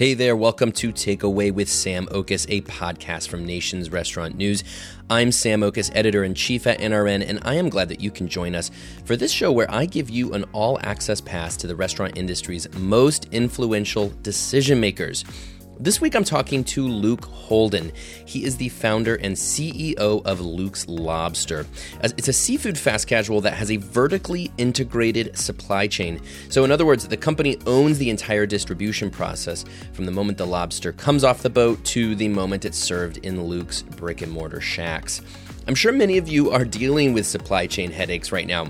Hey there, welcome to Takeaway with Sam Oches, a podcast from Nation's Restaurant News. I'm Sam Oches, editor in chief at NRN, and I am glad that you can join us for this show where I give you an all access pass to the restaurant industry's most influential decision makers. This week I'm talking to Luke Holden. He is the founder and CEO of Luke's Lobster. It's a seafood fast casual that has a vertically integrated supply chain. So, in other words, the company owns the entire distribution process from the moment the lobster comes off the boat to the moment it's served in Luke's brick and mortar shacks. I'm sure many of you are dealing with supply chain headaches right now.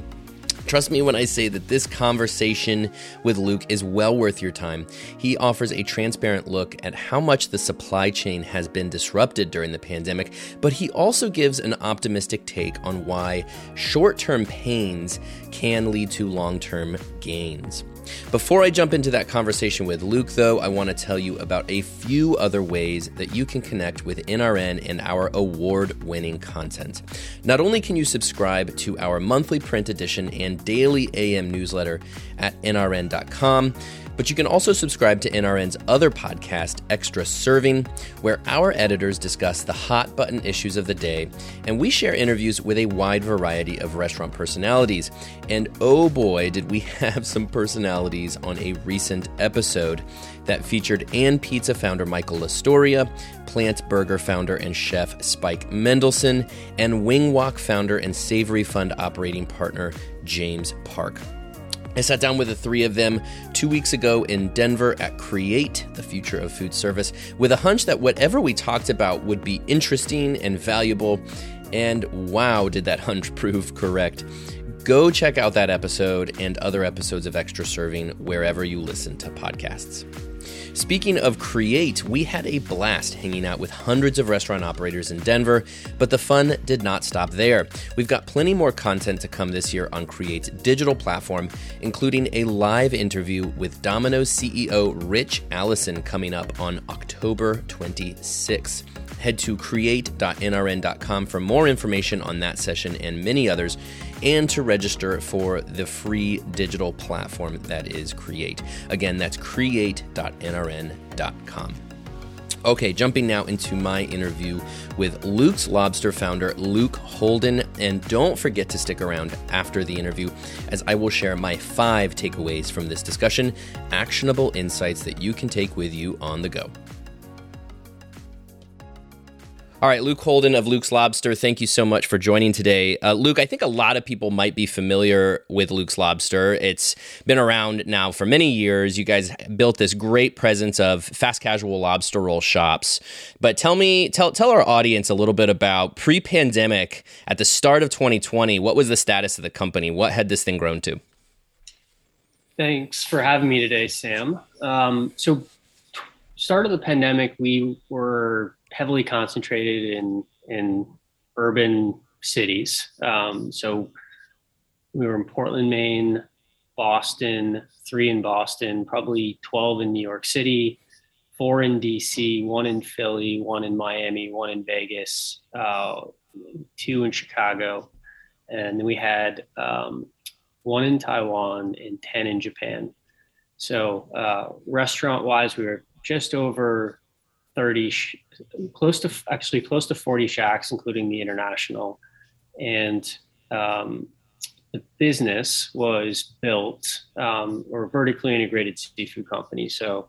Trust me when I say that this conversation with Luke is well worth your time. He offers a transparent look at how much the supply chain has been disrupted during the pandemic, but he also gives an optimistic take on why short term pains can lead to long term gains. Before I jump into that conversation with Luke, though, I want to tell you about a few other ways that you can connect with NRN and our award winning content. Not only can you subscribe to our monthly print edition and daily AM newsletter at nrn.com, but you can also subscribe to NRN's other podcast, Extra Serving, where our editors discuss the hot button issues of the day, and we share interviews with a wide variety of restaurant personalities. And oh boy, did we have some personalities on a recent episode that featured And Pizza founder Michael Lastoria, Plant Burger founder and chef Spike Mendelsohn, and Wing Walk founder and Savory Fund operating partner James Park. I sat down with the three of them two weeks ago in Denver at Create, the future of food service, with a hunch that whatever we talked about would be interesting and valuable. And wow, did that hunch prove correct. Go check out that episode and other episodes of Extra Serving wherever you listen to podcasts. Speaking of Create, we had a blast hanging out with hundreds of restaurant operators in Denver, but the fun did not stop there. We've got plenty more content to come this year on Create's digital platform, including a live interview with Domino's CEO Ritch Allison coming up on October 26th. Head to create.nrn.com for more information on that session and many others and to register for the free digital platform that is Create. Again, that's create.nrn.com. Okay, jumping now into my interview with Luke's Lobster founder, Luke Holden. And don't forget to stick around after the interview as I will share my five takeaways from this discussion, actionable insights that you can take with you on the go. All right, Luke Holden of Luke's Lobster, thank you so much for joining today. Uh, Luke, I think a lot of people might be familiar with Luke's Lobster. It's been around now for many years. You guys built this great presence of fast casual lobster roll shops. But tell me, tell, tell our audience a little bit about pre pandemic at the start of 2020. What was the status of the company? What had this thing grown to? Thanks for having me today, Sam. Um, so, start of the pandemic, we were heavily concentrated in in urban cities. Um, so we were in Portland, Maine, Boston, three in Boston, probably 12 in New York City, four in DC, one in Philly, one in Miami, one in Vegas, uh, two in Chicago. And we had um, one in Taiwan and 10 in Japan. So, uh, restaurant wise, we were just over 30 close to actually close to 40 shacks including the international. And um, the business was built um, or vertically integrated seafood company. So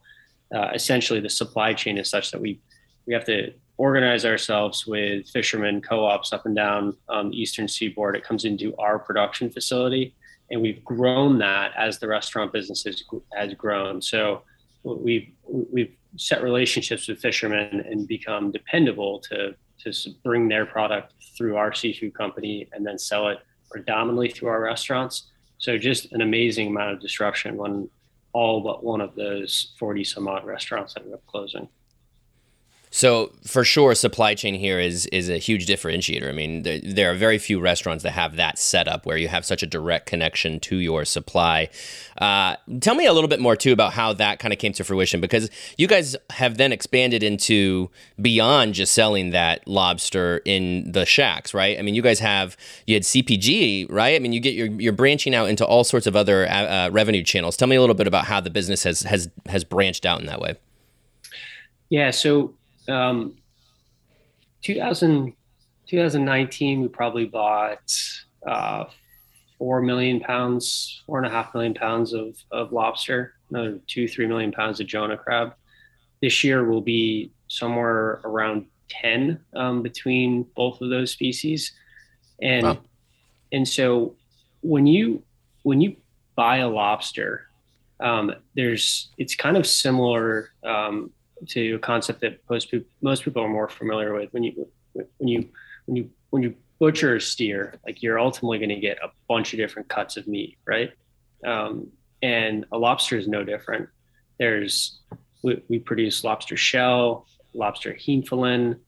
uh, essentially the supply chain is such that we we have to organize ourselves with fishermen co-ops up and down um, the eastern seaboard. It comes into our production facility and we've grown that as the restaurant business has, has grown. So we've we've set relationships with fishermen and become dependable to to bring their product through our seafood company and then sell it predominantly through our restaurants. So just an amazing amount of disruption when all but one of those 40 some odd restaurants ended up closing. So for sure, supply chain here is is a huge differentiator. I mean, there, there, are very few restaurants that have that setup where you have such a direct connection to your supply. Uh, tell me a little bit more too about how that kind of came to fruition because you guys have then expanded into beyond just selling that lobster in the shacks, right? I mean, you guys have you had CPG, right? I mean, you get you're, you're branching out into all sorts of other uh, uh revenue channels. Tell me a little bit about how the business has has has branched out in that way. Yeah, so um, 2000, 2019, we probably bought uh, four million pounds, four and a half million pounds of, of lobster, another two, three million pounds of Jonah crab. This year will be somewhere around 10 um, between both of those species. And, wow. and so when you, when you buy a lobster, um, there's, it's kind of similar um, to a concept that most people, most people are more familiar with when you, when you, when you, when you butcher a steer, like you're ultimately going to get a bunch of different cuts of meat, right? Um, and a lobster is no different. There's we, we produce lobster shell, lobster hemolymph,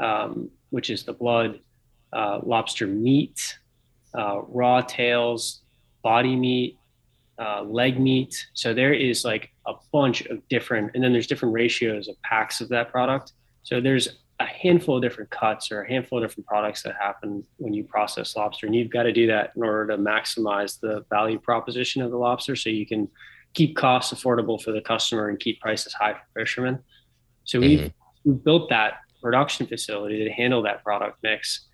um, which is the blood, uh, lobster meat, uh, raw tails, body meat, uh, leg meat. So there is like a bunch of different, and then there's different ratios of packs of that product. So there's a handful of different cuts or a handful of different products that happen when you process lobster. And you've got to do that in order to maximize the value proposition of the lobster so you can keep costs affordable for the customer and keep prices high for fishermen. So we've, mm-hmm. we've built that production facility to handle that product mix.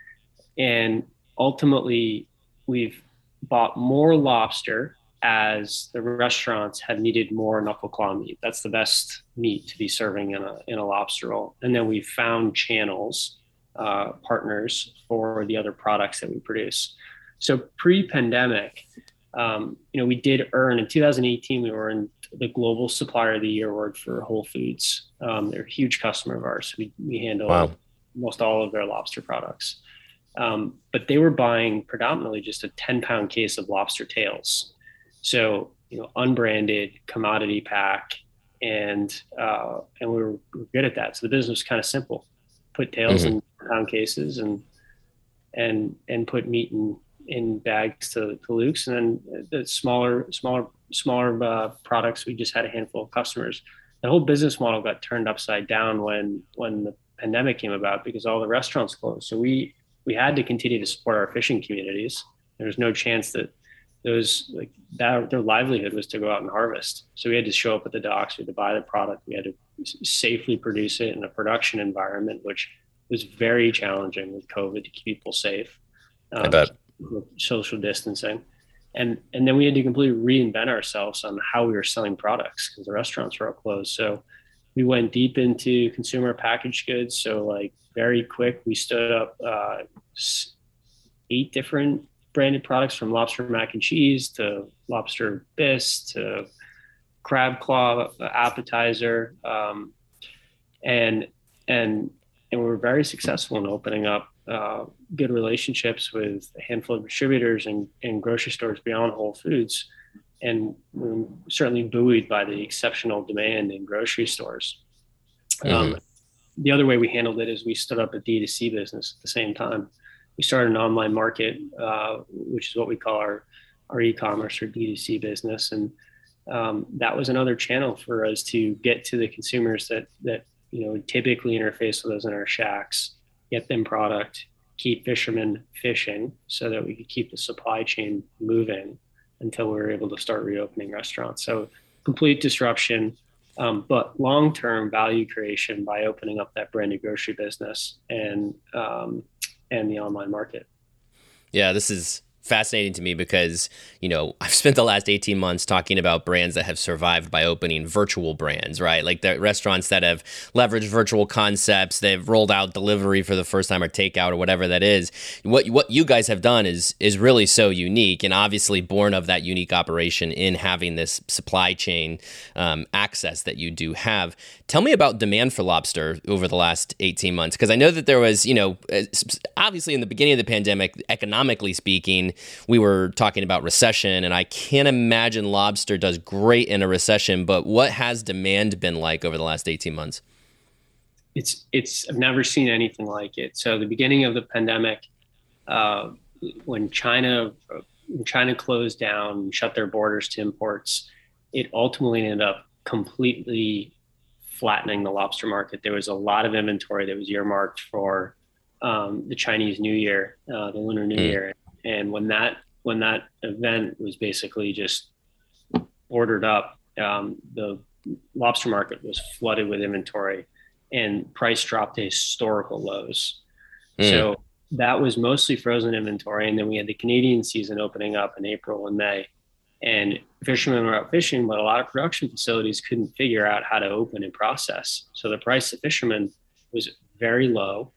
And ultimately, we've bought more lobster as the restaurants have needed more knuckle claw meat. That's the best meat to be serving in a, in a lobster roll. And then we found channels, uh, partners for the other products that we produce. So pre pandemic, um, you know, we did earn in 2018, we were in the global supplier of the year award for Whole Foods. Um, they're a huge customer of ours. We, we handle wow. almost all of their lobster products. Um, but they were buying predominantly just a 10 pound case of lobster tails so, you know, unbranded commodity pack, and uh, and we were, we were good at that. So the business was kind of simple: put tails mm-hmm. in pound cases and and and put meat in in bags to, to Luke's, and then the smaller smaller smaller uh, products. We just had a handful of customers. The whole business model got turned upside down when when the pandemic came about because all the restaurants closed. So we we had to continue to support our fishing communities. There was no chance that those like that their livelihood was to go out and harvest. So we had to show up at the docks, we had to buy the product, we had to safely produce it in a production environment, which was very challenging with COVID to keep people safe. Um, I bet. Social distancing. And and then we had to completely reinvent ourselves on how we were selling products because the restaurants were all closed. So we went deep into consumer packaged goods. So like very quick, we stood up uh, eight different branded products from lobster mac and cheese to lobster bisque to crab claw appetizer, um, and and and we were very successful in opening up uh, good relationships with a handful of distributors and, and grocery stores beyond Whole Foods, and we are certainly buoyed by the exceptional demand in grocery stores. Mm-hmm. Um, the other way we handled it is we stood up a D2C business at the same time we started an online market, uh, which is what we call our our e-commerce or D2C business, and um, that was another channel for us to get to the consumers that that you know typically interface with us in our shacks, get them product, keep fishermen fishing, so that we could keep the supply chain moving until we were able to start reopening restaurants. So complete disruption. Um, but long-term value creation by opening up that branded grocery business and um, and the online market. Yeah, this is fascinating to me because, you know, I've spent the last 18 months talking about brands that have survived by opening virtual brands, right? Like the restaurants that have leveraged virtual concepts, they've rolled out delivery for the first time or takeout or whatever that is. What what you guys have done is is really so unique and obviously born of that unique operation in having this supply chain um, access that you do have. Tell me about demand for lobster over the last 18 months because I know that there was, you know, obviously in the beginning of the pandemic, economically speaking, we were talking about recession, and I can't imagine lobster does great in a recession. But what has demand been like over the last 18 months? It's it's I've never seen anything like it. So the beginning of the pandemic, uh, when China when China closed down, shut their borders to imports, it ultimately ended up completely flattening the lobster market. There was a lot of inventory that was earmarked for um, the Chinese New Year, uh, the Lunar New mm. Year, and when that when that event was basically just ordered up, um, the lobster market was flooded with inventory, and price dropped to historical lows. Mm. So that was mostly frozen inventory. And then we had the Canadian season opening up in April and May. And fishermen were out fishing, but a lot of production facilities couldn't figure out how to open and process. So the price of fishermen was very low.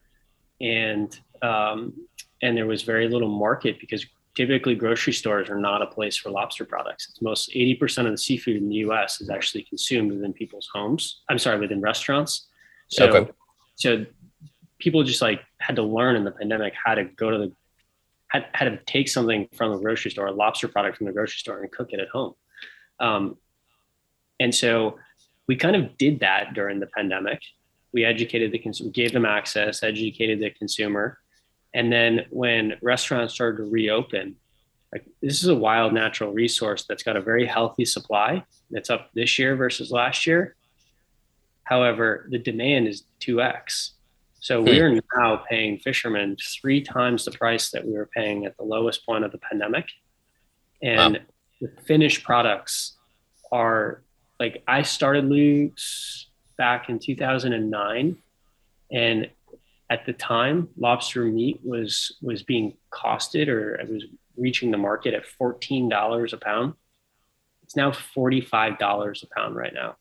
And um, and there was very little market because typically grocery stores are not a place for lobster products. It's most 80% of the seafood in the US is actually consumed within people's homes. I'm sorry, within restaurants. So, okay. so people just like had to learn in the pandemic how to go to the had, had to take something from the grocery store, a lobster product from the grocery store, and cook it at home. Um, and so we kind of did that during the pandemic. We educated the consumer, gave them access, educated the consumer, and then when restaurants started to reopen, like this is a wild natural resource that's got a very healthy supply. That's up this year versus last year. However, the demand is 2x. So hmm. we are now paying fishermen three times the price that we were paying at the lowest point of the pandemic. And wow. the finished products are like I started Luke's back in 2009 and at the time lobster meat was was being costed or it was reaching the market at $14 a pound. It's now $45 a pound right now.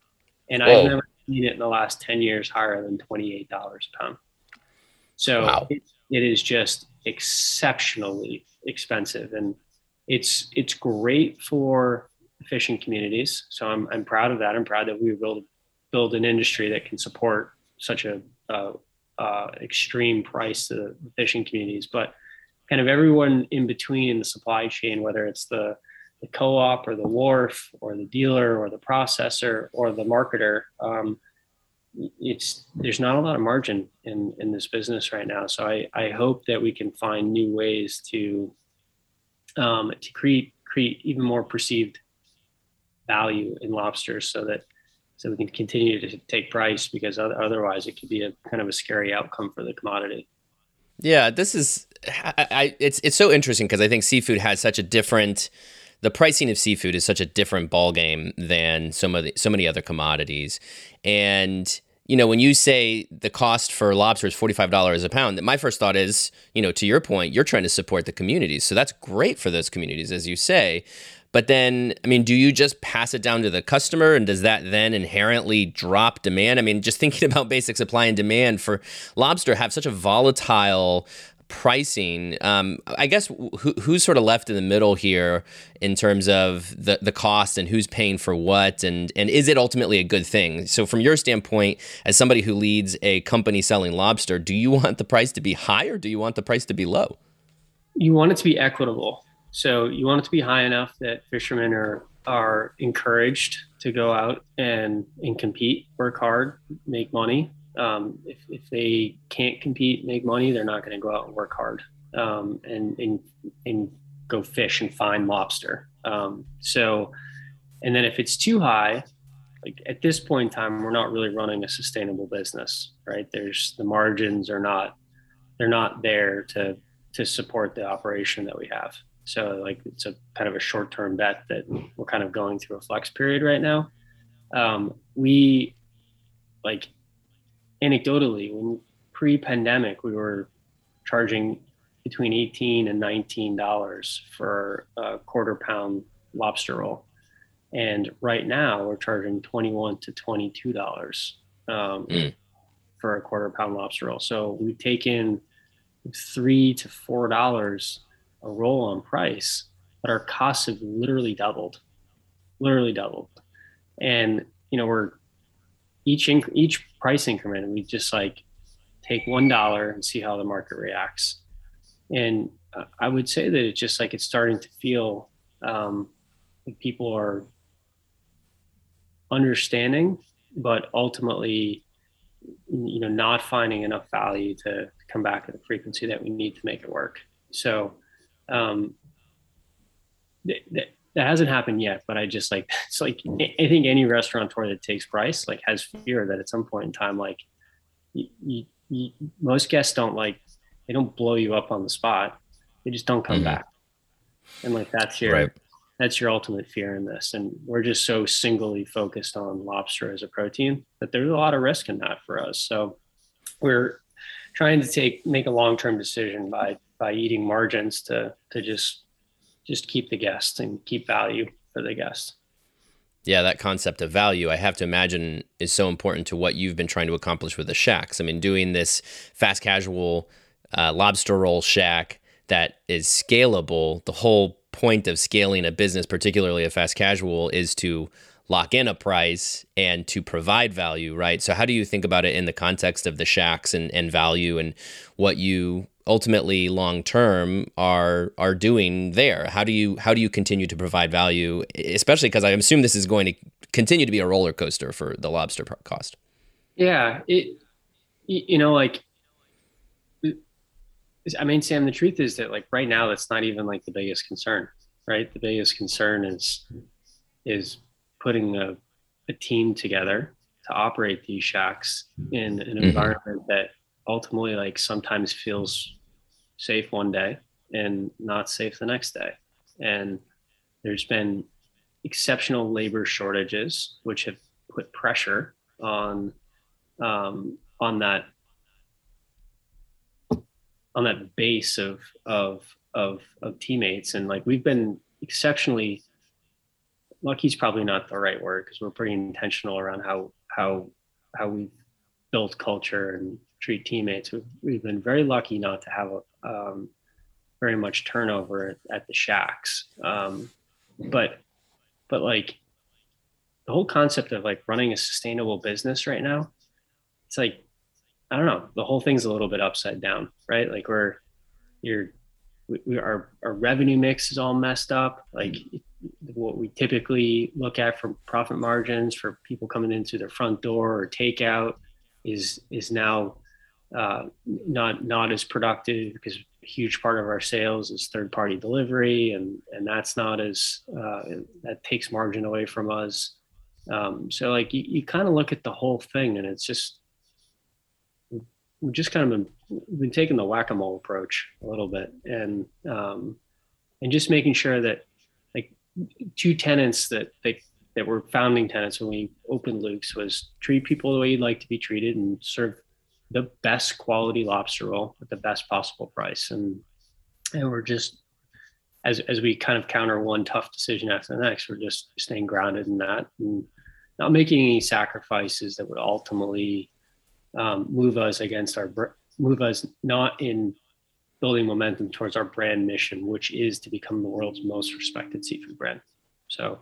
And Whoa. I've never seen it in the last 10 years higher than $28 a pound. So wow. it, it is just exceptionally expensive, and it's it's great for fishing communities. So I'm I'm proud of that. I'm proud that we build build an industry that can support such a uh, uh, extreme price to the fishing communities, but kind of everyone in between in the supply chain, whether it's the the co-op or the wharf or the dealer or the processor or the marketer, um, it's there's not a lot of margin in in this business right now. So I I hope that we can find new ways to um, to create create even more perceived value in lobsters, so that so we can continue to take price because otherwise it could be a kind of a scary outcome for the commodity. Yeah, this is I, I it's it's so interesting because I think seafood has such a different the pricing of seafood is such a different ballgame than some of the, so many other commodities, and you know, when you say the cost for lobster is $45 a pound, my first thought is, you know, to your point, you're trying to support the communities. So that's great for those communities, as you say. But then, I mean, do you just pass it down to the customer and does that then inherently drop demand? I mean, just thinking about basic supply and demand for lobster have such a volatile pricing, um, I guess who, who's sort of left in the middle here in terms of the, the cost and who's paying for what, and and is it ultimately a good thing? So, from your standpoint, as somebody who leads a company selling lobster, do you want the price to be high or do you want the price to be low? You want it to be equitable. So you want it to be high enough that fishermen are are encouraged to go out and and compete, work hard, make money, um, if, if they can't compete, make money, they're not going to go out and work hard um, and, and, and go fish and find lobster. Um, so, and then if it's too high, like at this point in time, we're not really running a sustainable business, right? There's the margins are not, they're not there to, to support the operation that we have. So like it's a kind of a short-term bet that we're kind of going through a flex period right now. Um, we like anecdotally, when pre-pandemic, we were charging between 18 and 19 dollars for a quarter pound lobster roll and right now we're charging 21 to 22 dollars um, mm. for a quarter pound lobster roll so we've taken three to four dollars a roll on price but our costs have literally doubled literally doubled. And you know we're each inc- each price increment we just like take one dollar and see how the market reacts. And i would say that it's just like it's starting to feel um, people are understanding but ultimately you know not finding enough value to come back at the frequency that we need to make it work. So um, th- th- that hasn't happened yet, but I just like it's like I think any restaurateur that takes price like has fear that at some point in time, like you, you, you, most guests don't like they don't blow you up on the spot; they just don't come mm-hmm. back, and like that's your right. that's your ultimate fear in this. And we're just so singly focused on lobster as a protein that there's a lot of risk in that for us. So we're trying to take make a long term decision by by eating margins to to just just keep the guests and keep value for the guests. Yeah, that concept of value, I have to imagine, is so important to what you've been trying to accomplish with the shacks. I mean, doing this fast casual uh, lobster roll shack that is scalable, the whole point of scaling a business, particularly a fast casual, is to lock in a price and to provide value, right? So, how do you think about it in the context of the shacks and, and value and what you ultimately long term are are doing there? How do you how do you continue to provide value, especially because I assume this is going to continue to be a roller coaster for the lobster cost? Yeah, it you know like I mean, Sam, the truth is that like right now, that's not even like the biggest concern, right? The biggest concern is is putting a, a team together to operate these shacks in an mm-hmm. environment that ultimately like sometimes feels safe one day and not safe the next day. And there's been exceptional labor shortages, which have put pressure on um, on that on that base of of of of teammates and like we've been exceptionally lucky is probably not the right word because we're pretty intentional around how how how we've built culture and treat teammates we've, we've been very lucky not to have a, um, very much turnover at, the shacks um, but but like the whole concept of like running a sustainable business right now it's like I don't know. The whole thing's a little bit upside down, right? Like we're you're we, we, our our revenue mix is all messed up. Like what we typically look at for profit margins for people coming in through their front door or takeout is is now uh, not not as productive because a huge part of our sales is third party delivery and and that's not as uh, that takes margin away from us. Um, so like you, you kind of look at the whole thing and it's just we've just kind of been, been taking the whack-a-mole approach a little bit and um, and just making sure that like two tenants that they that were founding tenants when we opened Luke's was treat people the way you'd like to be treated and serve the best quality lobster roll at the best possible price and and we're just as as we kind of counter one tough decision after the next we're just staying grounded in that and not making any sacrifices that would ultimately um, move us against our move us not in building momentum towards our brand mission, which is to become the world's most respected seafood brand. So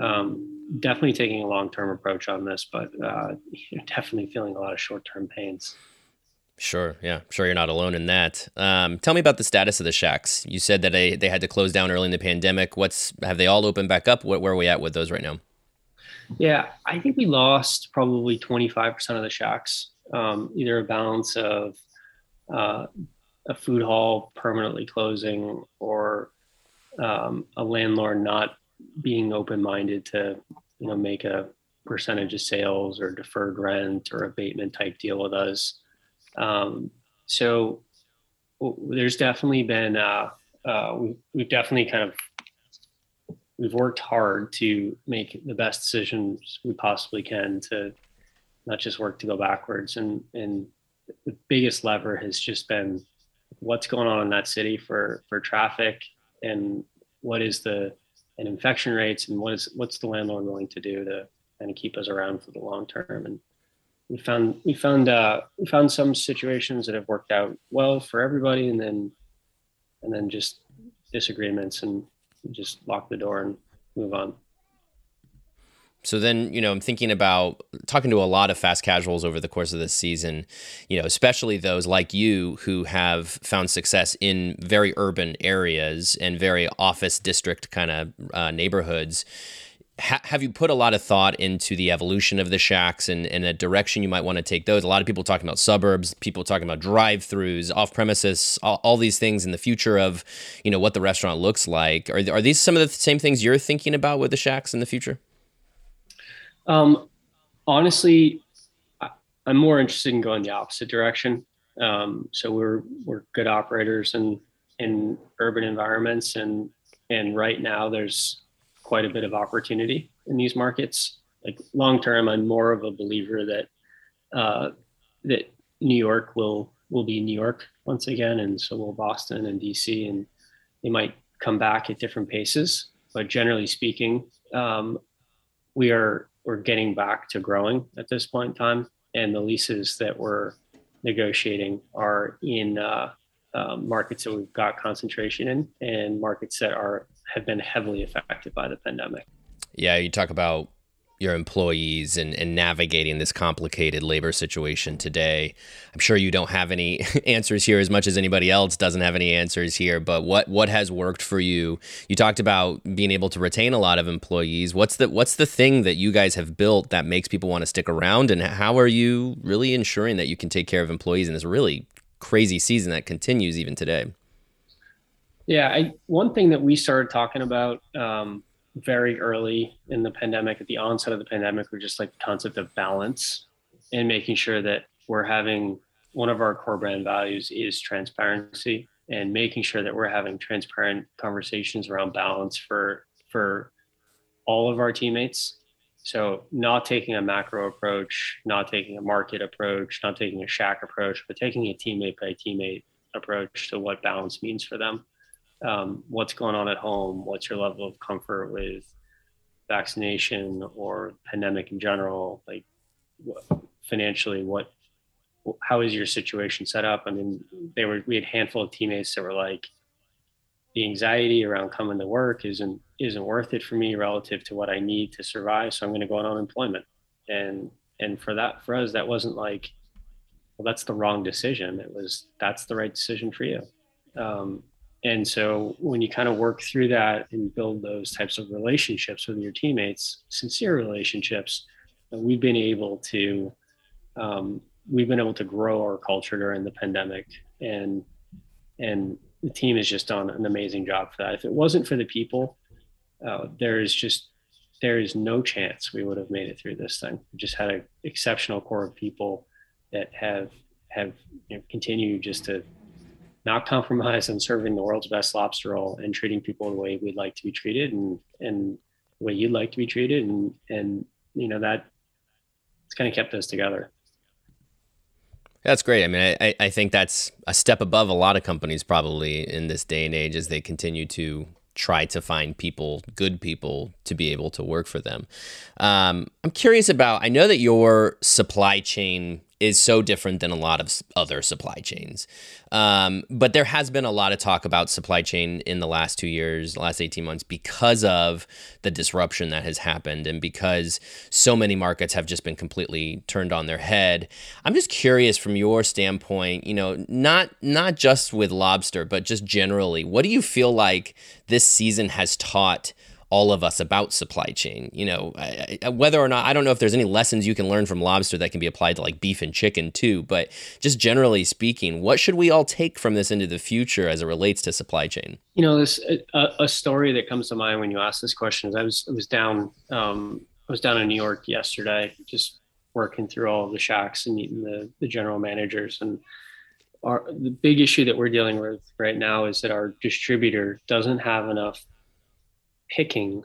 um, definitely taking a long-term approach on this, but uh, definitely feeling a lot of short-term pains. Sure. Yeah. Sure. You're not alone in that. Um, tell me about the status of the shacks. You said that they, they had to close down early in the pandemic. What's have they all opened back up? What, where are we at with those right now? Yeah, I think we lost probably 25% of the shacks um, either a balance of uh, a food hall permanently closing or um, a landlord not being open-minded to you know make a percentage of sales or deferred rent or abatement type deal with us um, so there's definitely been uh, uh, we, we've definitely kind of we've worked hard to make the best decisions we possibly can to not just work to go backwards. And and the biggest lever has just been what's going on in that city for for traffic and what is the and infection rates and what is what's the landlord willing to do to kind of keep us around for the long term? And we found we found uh, we found some situations that have worked out well for everybody and then and then just disagreements and just lock the door and move on so then, you know, I'm thinking about talking to a lot of fast casuals over the course of this season, you know, especially those like you who have found success in very urban areas and very office district kind of uh, neighborhoods. Ha- have you put a lot of thought into the evolution of the shacks and, and a direction you might want to take those? A lot of people talking about suburbs, people talking about drive-throughs, off-premises, all, all these things in the future of, you know, what the restaurant looks like. Are, are these some of the same things you're thinking about with the shacks in the future? Um, honestly, I, am more interested in going the opposite direction. Um, so we're we're good operators in in urban environments, and and right now there's quite a bit of opportunity in these markets. Like long term, I'm more of a believer that uh, that New York will will be New York once again, and so will Boston and DC, and they might come back at different paces. But generally speaking, um, we are we're getting back to growing at this point in time, and the leases that we're negotiating are in uh, um, markets that we've got concentration in, and markets that are have been heavily affected by the pandemic. Yeah, you talk about your employees and, and navigating this complicated labor situation today. I'm sure you don't have any answers here as much as anybody else doesn't have any answers here, but what what has worked for you? You talked about being able to retain a lot of employees. What's the what's the thing that you guys have built that makes people want to stick around and how are you really ensuring that you can take care of employees in this really crazy season that continues even today? Yeah, I, one thing that we started talking about um, very early in the pandemic, at the onset of the pandemic, were just like the concept of balance and making sure that we're having one of our core brand values is transparency and making sure that we're having transparent conversations around balance for for all of our teammates. So not taking a macro approach not taking a market approach not taking a shack approach but taking a teammate by teammate approach to what balance means for them um, what's going on at home, what's your level of comfort with vaccination or pandemic in general, like what, financially, what, how is your situation set up? I mean, they were, we had a handful of teammates that were like, the anxiety around coming to work isn't, isn't worth it for me relative to what I need to survive. So I'm going to go on unemployment. And, and for that, for us, that wasn't like, well, that's the wrong decision. It was, that's the right decision for you. Um, and so when you kind of work through that and build those types of relationships with your teammates, sincere relationships, uh, we've been able to um, we've been able to grow our culture during the pandemic, and and the team has just done an amazing job for that. If it wasn't for the people, uh, there is just there is no chance we would have made it through this thing. We just had an exceptional core of people that have have you know, continued just to not compromise on serving the world's best lobster roll and treating people the way we'd like to be treated and and the way you'd like to be treated and and you know that it's kind of kept us together that's great. I mean, I, I think that's a step above a lot of companies probably in this day and age as they continue to try to find people, good people, to be able to work for them. Um, I'm curious about, I know that your supply chain is so different than a lot of other supply chains. Um, but there has been a lot of talk about supply chain in the last two years, last 18 months, because of the disruption that has happened and because so many markets have just been completely turned on their head. I'm just curious from your standpoint, you know, not not just with lobster, but just generally, what do you feel like this season has taught all of us about supply chain. You know, whether or not I don't know if there's any lessons you can learn from lobster that can be applied to like beef and chicken too, but just generally speaking, what should we all take from this into the future as it relates to supply chain? You know, this a, a story that comes to mind when you ask this question is I was I was down um, I was down in New York yesterday, just working through all the shacks and meeting the the general managers and. Our, the big issue that we're dealing with right now is that our distributor doesn't have enough picking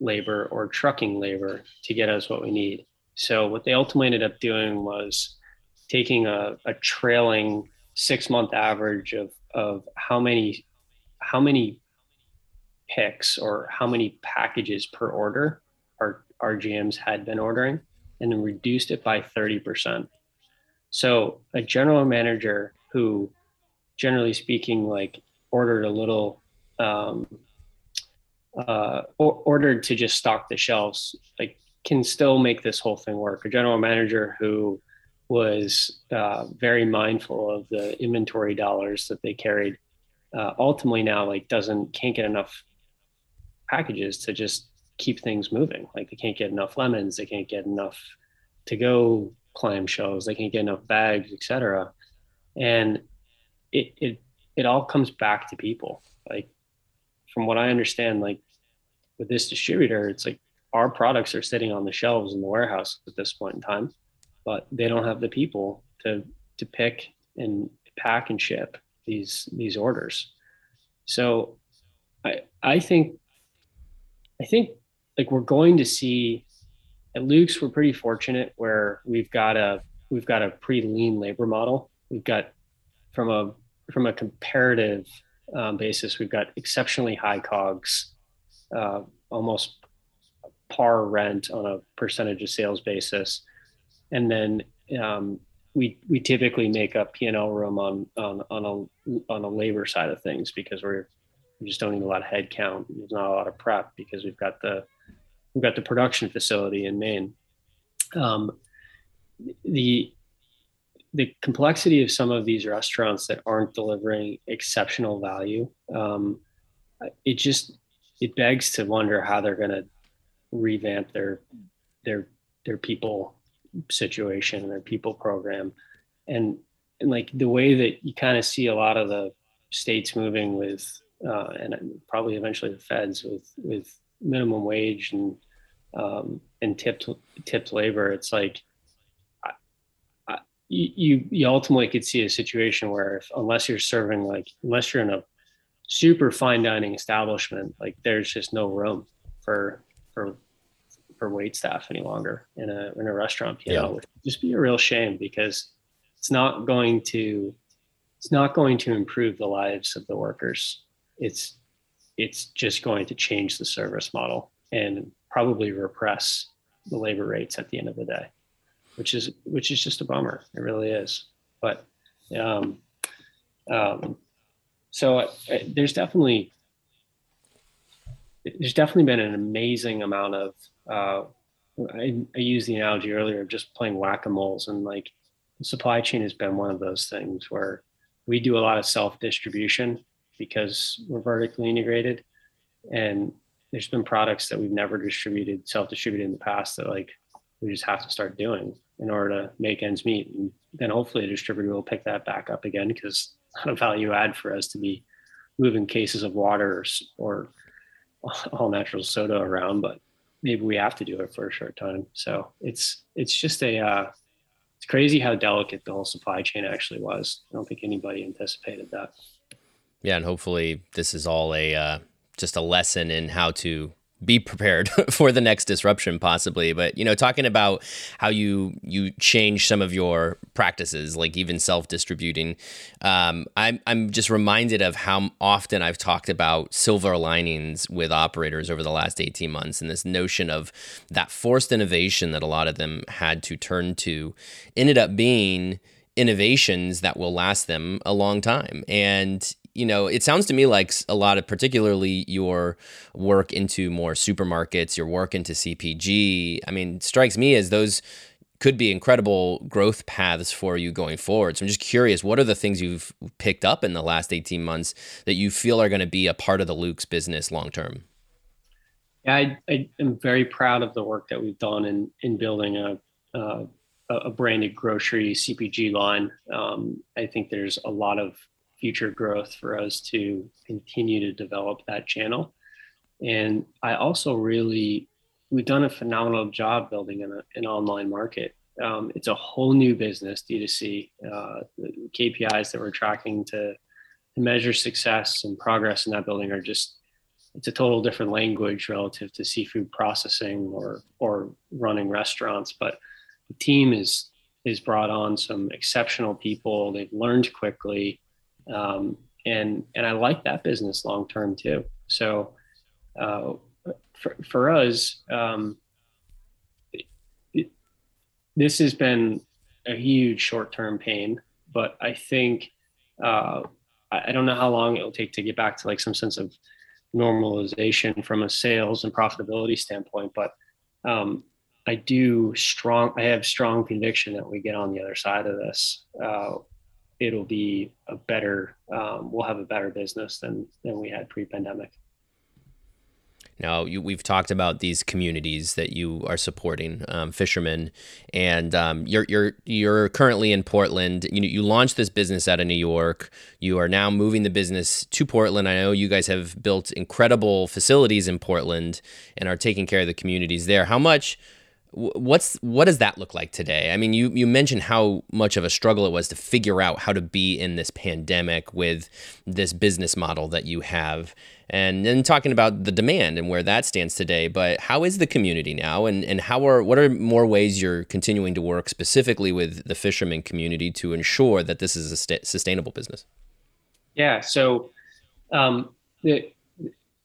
labor or trucking labor to get us what we need. So what they ultimately ended up doing was taking a, a trailing six month average of, of how many how many picks or how many packages per order our, our GMs had been ordering and then reduced it by 30%. So a general manager who generally speaking like ordered a little um, uh, or, ordered to just stock the shelves, like can still make this whole thing work. A general manager who was uh, very mindful of the inventory dollars that they carried, uh, ultimately now like doesn't can't get enough packages to just keep things moving. Like they can't get enough lemons, they can't get enough to go clamshells, they can't get enough bags, etc. And it it it all comes back to people. Like from what I understand, like with this distributor, it's like our products are sitting on the shelves in the warehouse at this point in time, but they don't have the people to to pick and pack and ship these these orders. So I I think I think like we're going to see at Luke's we're pretty fortunate where we've got a we've got a pretty lean labor model. We've got from a from a comparative um, basis, we've got exceptionally high cogs, uh, almost par rent on a percentage of sales basis, and then um, we we typically make up P and L room on on on a on a labor side of things because we're we just don't need a lot of head count. There's not a lot of prep because we've got the we've got the production facility in Maine. Um, the the complexity of some of these restaurants that aren't delivering exceptional value, um, it just it begs to wonder how they're going to revamp their their their people situation, their people program, and and like the way that you kind of see a lot of the states moving with uh, and probably eventually the feds with with minimum wage and um, and tipped tipped labor. It's like you you ultimately could see a situation where if unless you're serving like unless you're in a super fine dining establishment, like there's just no room for for for wait staff any longer in a in a restaurant you yeah. which would just be a real shame because it's not going to it's not going to improve the lives of the workers it's it's just going to change the service model and probably repress the labor rates at the end of the day, which is which is just a bummer. It really is. But um, um, so uh, there's definitely there's definitely been an amazing amount of uh, I, I used the analogy earlier of just playing whack-a-moles and like supply chain has been one of those things where we do a lot of self-distribution because we're vertically integrated. And there's been products that we've never distributed self-distributed in the past that like we just have to start doing in order to make ends meet. And then hopefully a distributor will pick that back up again because not value add for us to be moving cases of water or, or all natural soda around but maybe we have to do it for a short time. So it's it's just a uh, it's crazy how delicate the whole supply chain actually was. I don't think anybody anticipated that. Yeah, and hopefully this is all a uh, just a lesson in how to be prepared for the next disruption possibly. But you know talking about how you you change some of your practices like even self-distributing um, I'm, I'm just reminded of how often i've talked about silver linings with operators over the last 18 months and this notion of that forced innovation that a lot of them had to turn to ended up being innovations that will last them a long time. And you know, it sounds to me like a lot of, particularly your work into more supermarkets, your work into CPG. I mean, strikes me as those could be incredible growth paths for you going forward. So I'm just curious, what are the things you've picked up in the last 18 months that you feel are going to be a part of the Luke's business long term? Yeah, I, I, am very proud of the work that we've done in in building a uh, a branded grocery CPG line. Um, I think there's a lot of future growth for us to continue to develop that channel. And I also really, we've done a phenomenal job building an, an online market. Um, it's a whole new business, D2C. Uh, the KPIs that we're tracking to, to measure success and progress in that building are just, it's a total different language relative to seafood processing or, or running restaurants. But the team is, is brought on some exceptional people. They've learned quickly um, and and I like that business long term too. So uh, for for us, um, it, it, this has been a huge short term pain, but I think uh, I, don't know how long it will take to get back to like some sense of normalization from a sales and profitability standpoint, but um, I do strong. I have strong conviction that we get on the other side of this. Uh, it'll be a better um, we'll have a better business than than we had pre-pandemic now you, we've talked about these communities that you are supporting, um, fishermen, and um, you're you're you're currently in Portland. You you launched this business out of New York. You are now moving the business to Portland. I know you guys have built incredible facilities in Portland and are taking care of the communities there. How much what's what does that look like today? I mean, you you mentioned how much of a struggle it was to figure out how to be in this pandemic with this business model that you have, and then talking about the demand and where that stands today. But how is the community now, and and how are what are more ways you're continuing to work specifically with the fisherman community to ensure that this is a st- sustainable business? Yeah, so um, it,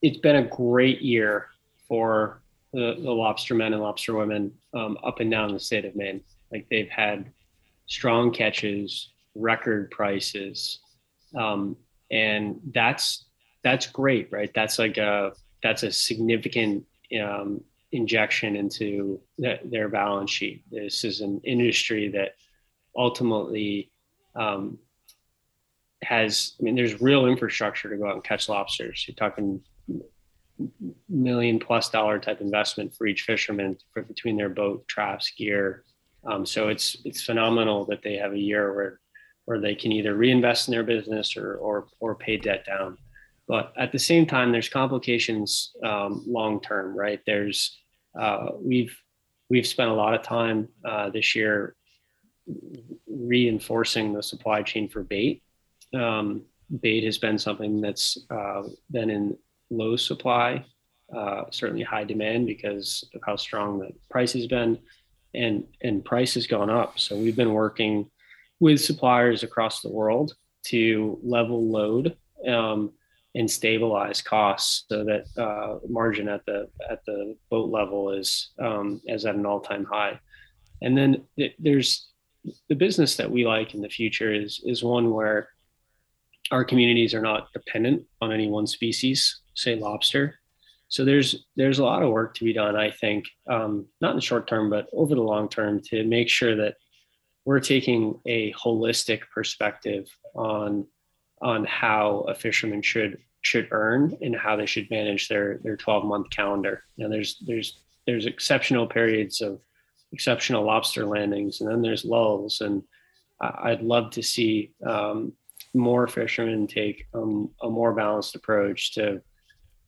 it's been a great year for the, the lobstermen and lobsterwomen um, up and down the state of Maine. Like they've had strong catches, record prices, um, and that's that's great, right? That's like a that's a significant um, injection into the, their balance sheet. This is an industry that ultimately um, has. I mean, there's real infrastructure to go out and catch lobsters. You're talking million plus dollar type investment for each fisherman for between their boat, traps, gear. Um, so it's it's phenomenal that they have a year where where they can either reinvest in their business or or or pay debt down. But at the same time, there's complications um, long term, right? There's uh, we've we've spent a lot of time uh, this year reinforcing the supply chain for bait. Um, bait has been something that's uh, been in low supply, uh, certainly high demand because of how strong the price has been, and and price has gone up. So we've been working with suppliers across the world to level load um, and stabilize costs so that uh, margin at the at the boat level is um, is at an all time high. And then th- there's the business that we like in the future is is one where our communities are not dependent on any one species say lobster. So there's there's a lot of work to be done, I think, um, not in the short term, but over the long term, to make sure that we're taking a holistic perspective on on how a fisherman should should earn and how they should manage their their 12 month calendar. Know, there's there's there's exceptional periods of exceptional lobster landings, and then there's lulls. And I'd love to see um, more fishermen take um, a more balanced approach to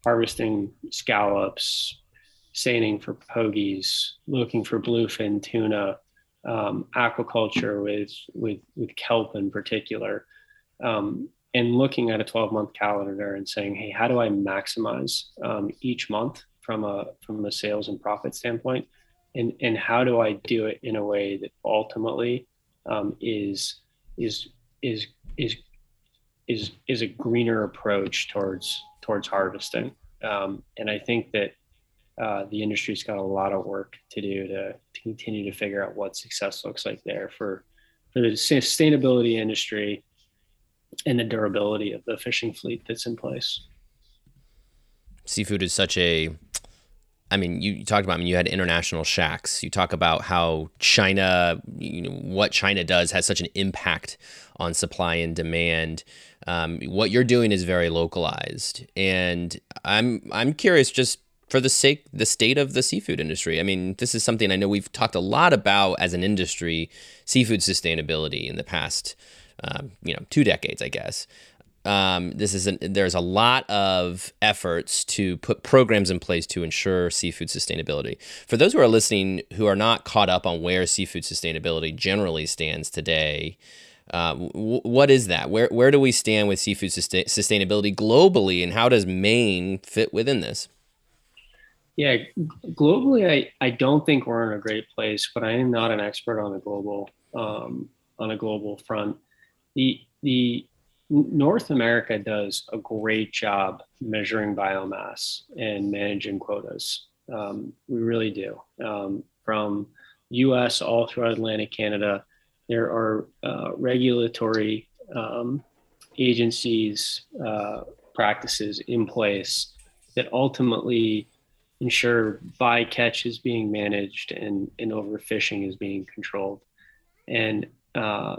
harvesting scallops, seining for pogies, looking for bluefin tuna, um, aquaculture with, with, with kelp in particular, um, and looking at a 12 month calendar and saying, hey, how do I maximize um, each month from a, from a sales and profit standpoint? And, and how do I do it in a way that ultimately um, is, is, is, is, is, is a greener approach towards towards harvesting. Um, and I think that uh, the industry's got a lot of work to do to, to continue to figure out what success looks like there for for the sustainability industry and the durability of the fishing fleet that's in place. Seafood is such a I mean, you, talked about, I mean, you had international shacks. You talk about how China, you know, what China does has such an impact on supply and demand. Um, what you're doing is very localized, and I'm I'm curious just for the sake the state of the seafood industry. I mean, this is something I know we've talked a lot about as an industry, seafood sustainability in the past, um, you know, two decades, I guess. Um, this is an, there's a lot of efforts to put programs in place to ensure seafood sustainability. For those who are listening who are not caught up on where seafood sustainability generally stands today, uh, w- what is that? Where where do we stand with seafood sustain- sustainability globally, and how does Maine fit within this? Yeah, globally, I, I don't think we're in a great place, but I am not an expert on a global um, on a global front. The the North America does a great job measuring biomass and managing quotas. Um, we really do. Um, from U.S. all throughout Atlantic Canada, there are uh, regulatory um, agencies uh, practices in place that ultimately ensure bycatch is being managed and, and overfishing is being controlled. And uh,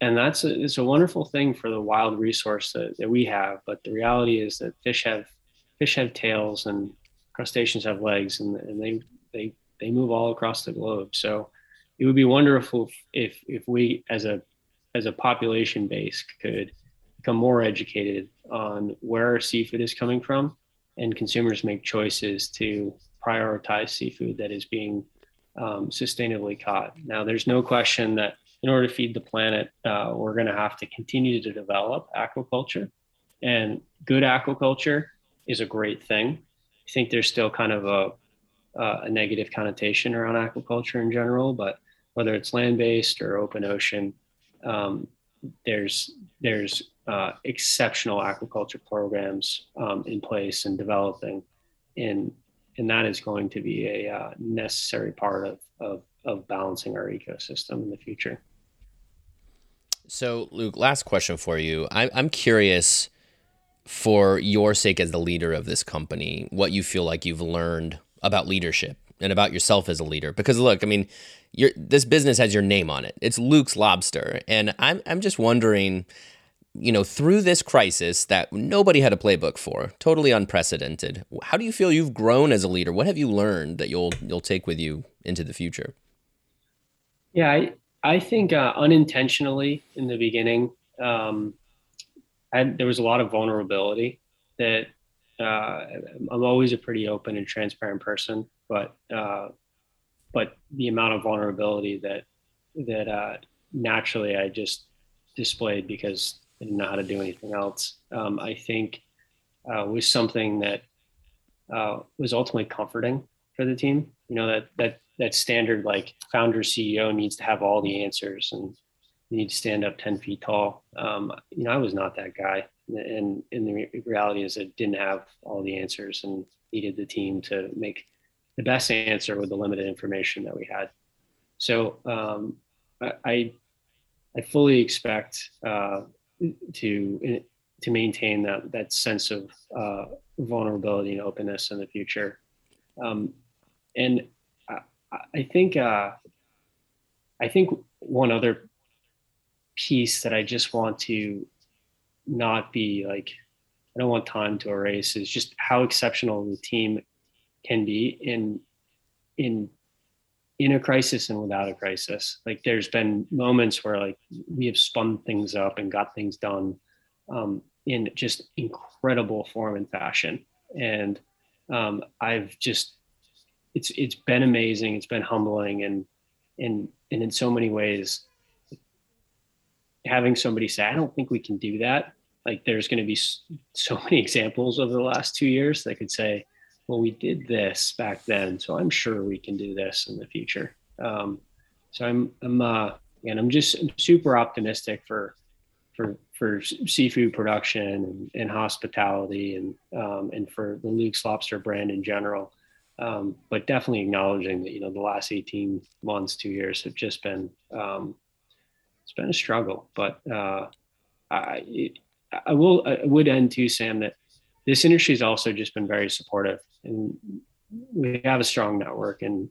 and that's a, it's a wonderful thing for the wild resource that, that we have. But the reality is that fish have fish have tails and crustaceans have legs, and, and they they they move all across the globe. So it would be wonderful if if we as a as a population base could become more educated on where our seafood is coming from, and consumers make choices to prioritize seafood that is being um, sustainably caught. Now, there's no question that in order to feed the planet, uh, we're going to have to continue to develop aquaculture. And good aquaculture is a great thing. I think there's still kind of a, a negative connotation around aquaculture in general, but whether it's land based or open ocean, um, there's there's uh, exceptional aquaculture programs um, in place and developing, and and that is going to be a uh, necessary part of, of of balancing our ecosystem in the future. So, Luke, last question for you. I, I'm curious, for your sake as the leader of this company, what you feel like you've learned about leadership and about yourself as a leader. Because look, I mean, this business has your name on it. It's Luke's Lobster, and I'm I'm just wondering, you know, through this crisis that nobody had a playbook for, totally unprecedented. How do you feel you've grown as a leader? What have you learned that you'll you'll take with you into the future? Yeah, I I think uh, unintentionally in the beginning, um, there was a lot of vulnerability that uh, I'm always a pretty open and transparent person, but uh, but the amount of vulnerability that that uh, naturally I just displayed because I didn't know how to do anything else. Um, I think uh, was something that uh, was ultimately comforting for the team. You know that that that standard like founder CEO needs to have all the answers and you need to stand up ten feet tall. Um, you know I was not that guy, and and the reality is I didn't have all the answers and needed the team to make the best answer with the limited information that we had. So um, I I fully expect uh, to to maintain that that sense of uh, vulnerability and openness in the future. Um, and I, think uh, I think one other piece that I just want to not be like I don't want time to erase is just how exceptional the team can be in in in a crisis and without a crisis. Like there's been moments where like we have spun things up and got things done um, in just incredible form and fashion. And um, I've just it's it's been amazing. It's been humbling and and and in so many ways having somebody say, I don't think we can do that. Like there's going to be so many examples over the last two years that could say, well, we did this back then, so I'm sure we can do this in the future. Um, so I'm, I'm, uh, and I'm just I'm super optimistic for, for, for seafood production and, and hospitality and, um, and for the Luke's Lobster brand in general. Um, but definitely acknowledging that, you know, the last 18 months, two years have just been, um, it's been a struggle, but, uh, I, I will, I would end too, Sam, that this industry has also just been very supportive. And we have a strong network in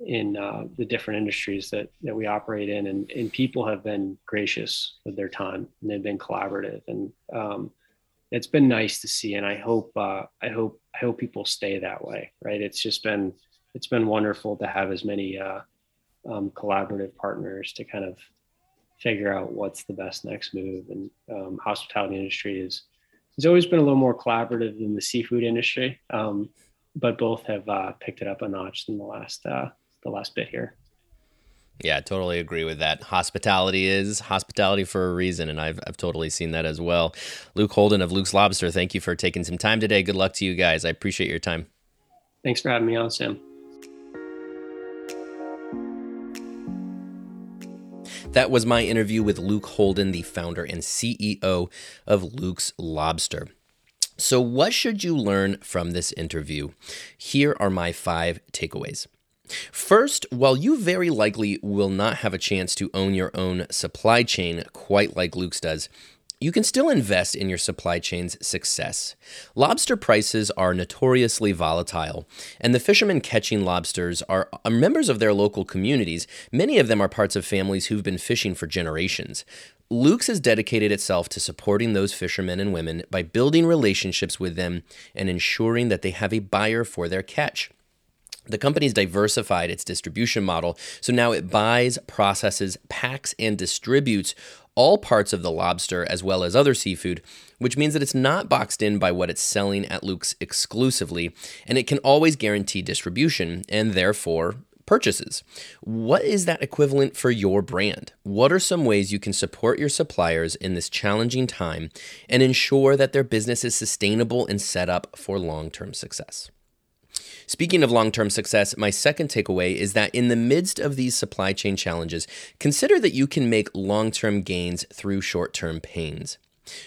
in uh, the different industries that that we operate in, and, and people have been gracious with their time. And they've been collaborative, and um, it's been nice to see. And I hope uh, I hope I hope people stay that way. Right? It's just been it's been wonderful to have as many uh, um, collaborative partners to kind of figure out what's the best next move. And um, hospitality industry is has always been a little more collaborative than the seafood industry. Um, but both have uh, picked it up a notch in the last uh, the last bit here. Yeah, totally agree with that. Hospitality is hospitality for a reason, and I've, I've totally seen that as well. Luke Holden of Luke's Lobster, thank you for taking some time today. Good luck to you guys. I appreciate your time. Thanks for having me on, Sam. That was my interview with Luke Holden, the founder and CEO of Luke's Lobster. So, what should you learn from this interview? Here are my five takeaways. First, while you very likely will not have a chance to own your own supply chain quite like Luke's does, you can still invest in your supply chain's success. Lobster prices are notoriously volatile, and the fishermen catching lobsters are, are members of their local communities. Many of them are parts of families who've been fishing for generations. Luke's has dedicated itself to supporting those fishermen and women by building relationships with them and ensuring that they have a buyer for their catch. The company's diversified its distribution model, so now it buys, processes, packs, and distributes all parts of the lobster as well as other seafood, which means that it's not boxed in by what it's selling at Luke's exclusively, and it can always guarantee distribution and therefore purchases. What is that equivalent for your brand? What are some ways you can support your suppliers in this challenging time and ensure that their business is sustainable and set up for long term success? Speaking of long term success, my second takeaway is that in the midst of these supply chain challenges, consider that you can make long term gains through short term pains.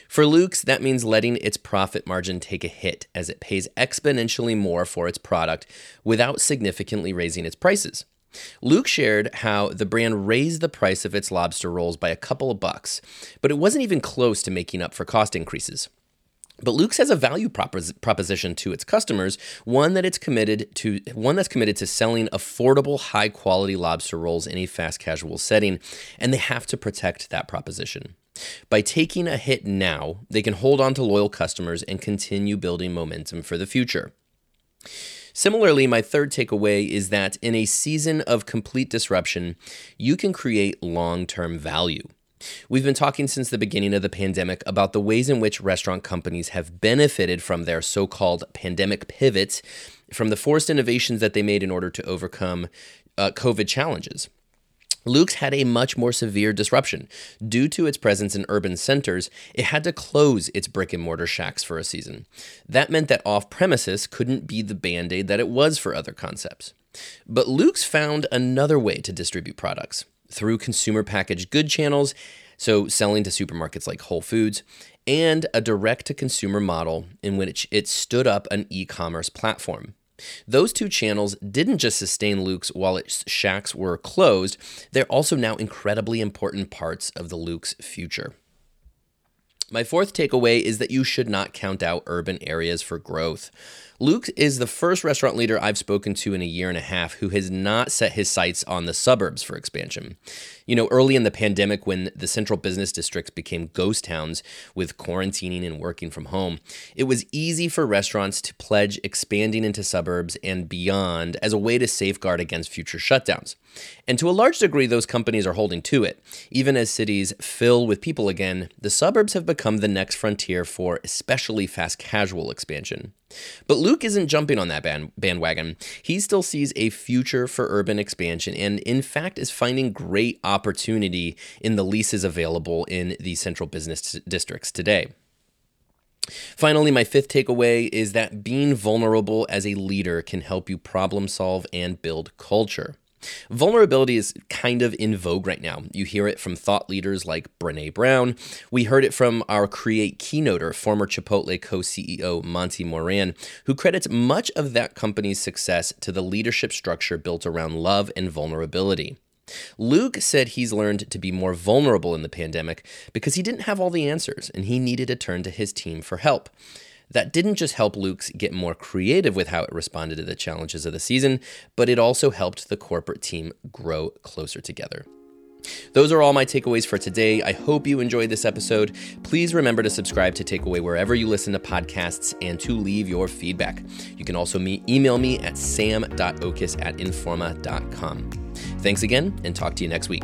For Luke's, that means letting its profit margin take a hit as it pays exponentially more for its product without significantly raising its prices. Luke shared how the brand raised the price of its lobster rolls by a couple of bucks, but it wasn't even close to making up for cost increases. But Luke's has a value propos- proposition to its customers, one that it's committed to one that's committed to selling affordable, high quality lobster rolls in a fast casual setting, and they have to protect that proposition. By taking a hit now, they can hold on to loyal customers and continue building momentum for the future. Similarly, my third takeaway is that in a season of complete disruption, you can create long term value. We've been talking since the beginning of the pandemic about the ways in which restaurant companies have benefited from their so called pandemic pivots, from the forced innovations that they made in order to overcome uh, COVID challenges. Luke's had a much more severe disruption. Due to its presence in urban centers, it had to close its brick and mortar shacks for a season. That meant that off premises couldn't be the band aid that it was for other concepts. But Luke's found another way to distribute products through consumer packaged good channels, so selling to supermarkets like Whole Foods, and a direct to consumer model in which it stood up an e commerce platform. Those two channels didn't just sustain Luke's while its shacks were closed, they're also now incredibly important parts of the Luke's future. My fourth takeaway is that you should not count out urban areas for growth. Luke is the first restaurant leader I've spoken to in a year and a half who has not set his sights on the suburbs for expansion. You know, early in the pandemic, when the central business districts became ghost towns with quarantining and working from home, it was easy for restaurants to pledge expanding into suburbs and beyond as a way to safeguard against future shutdowns. And to a large degree, those companies are holding to it. Even as cities fill with people again, the suburbs have become the next frontier for especially fast casual expansion. But Luke isn't jumping on that band- bandwagon. He still sees a future for urban expansion and, in fact, is finding great opportunity in the leases available in the central business districts today. Finally, my fifth takeaway is that being vulnerable as a leader can help you problem solve and build culture. Vulnerability is kind of in vogue right now. You hear it from thought leaders like Brene Brown. We heard it from our Create keynoter, former Chipotle co CEO Monty Moran, who credits much of that company's success to the leadership structure built around love and vulnerability. Luke said he's learned to be more vulnerable in the pandemic because he didn't have all the answers and he needed to turn to his team for help. That didn't just help Luke's get more creative with how it responded to the challenges of the season, but it also helped the corporate team grow closer together. Those are all my takeaways for today. I hope you enjoyed this episode. Please remember to subscribe to Takeaway wherever you listen to podcasts and to leave your feedback. You can also me- email me at sam.oches at informa.com. Thanks again, and talk to you next week.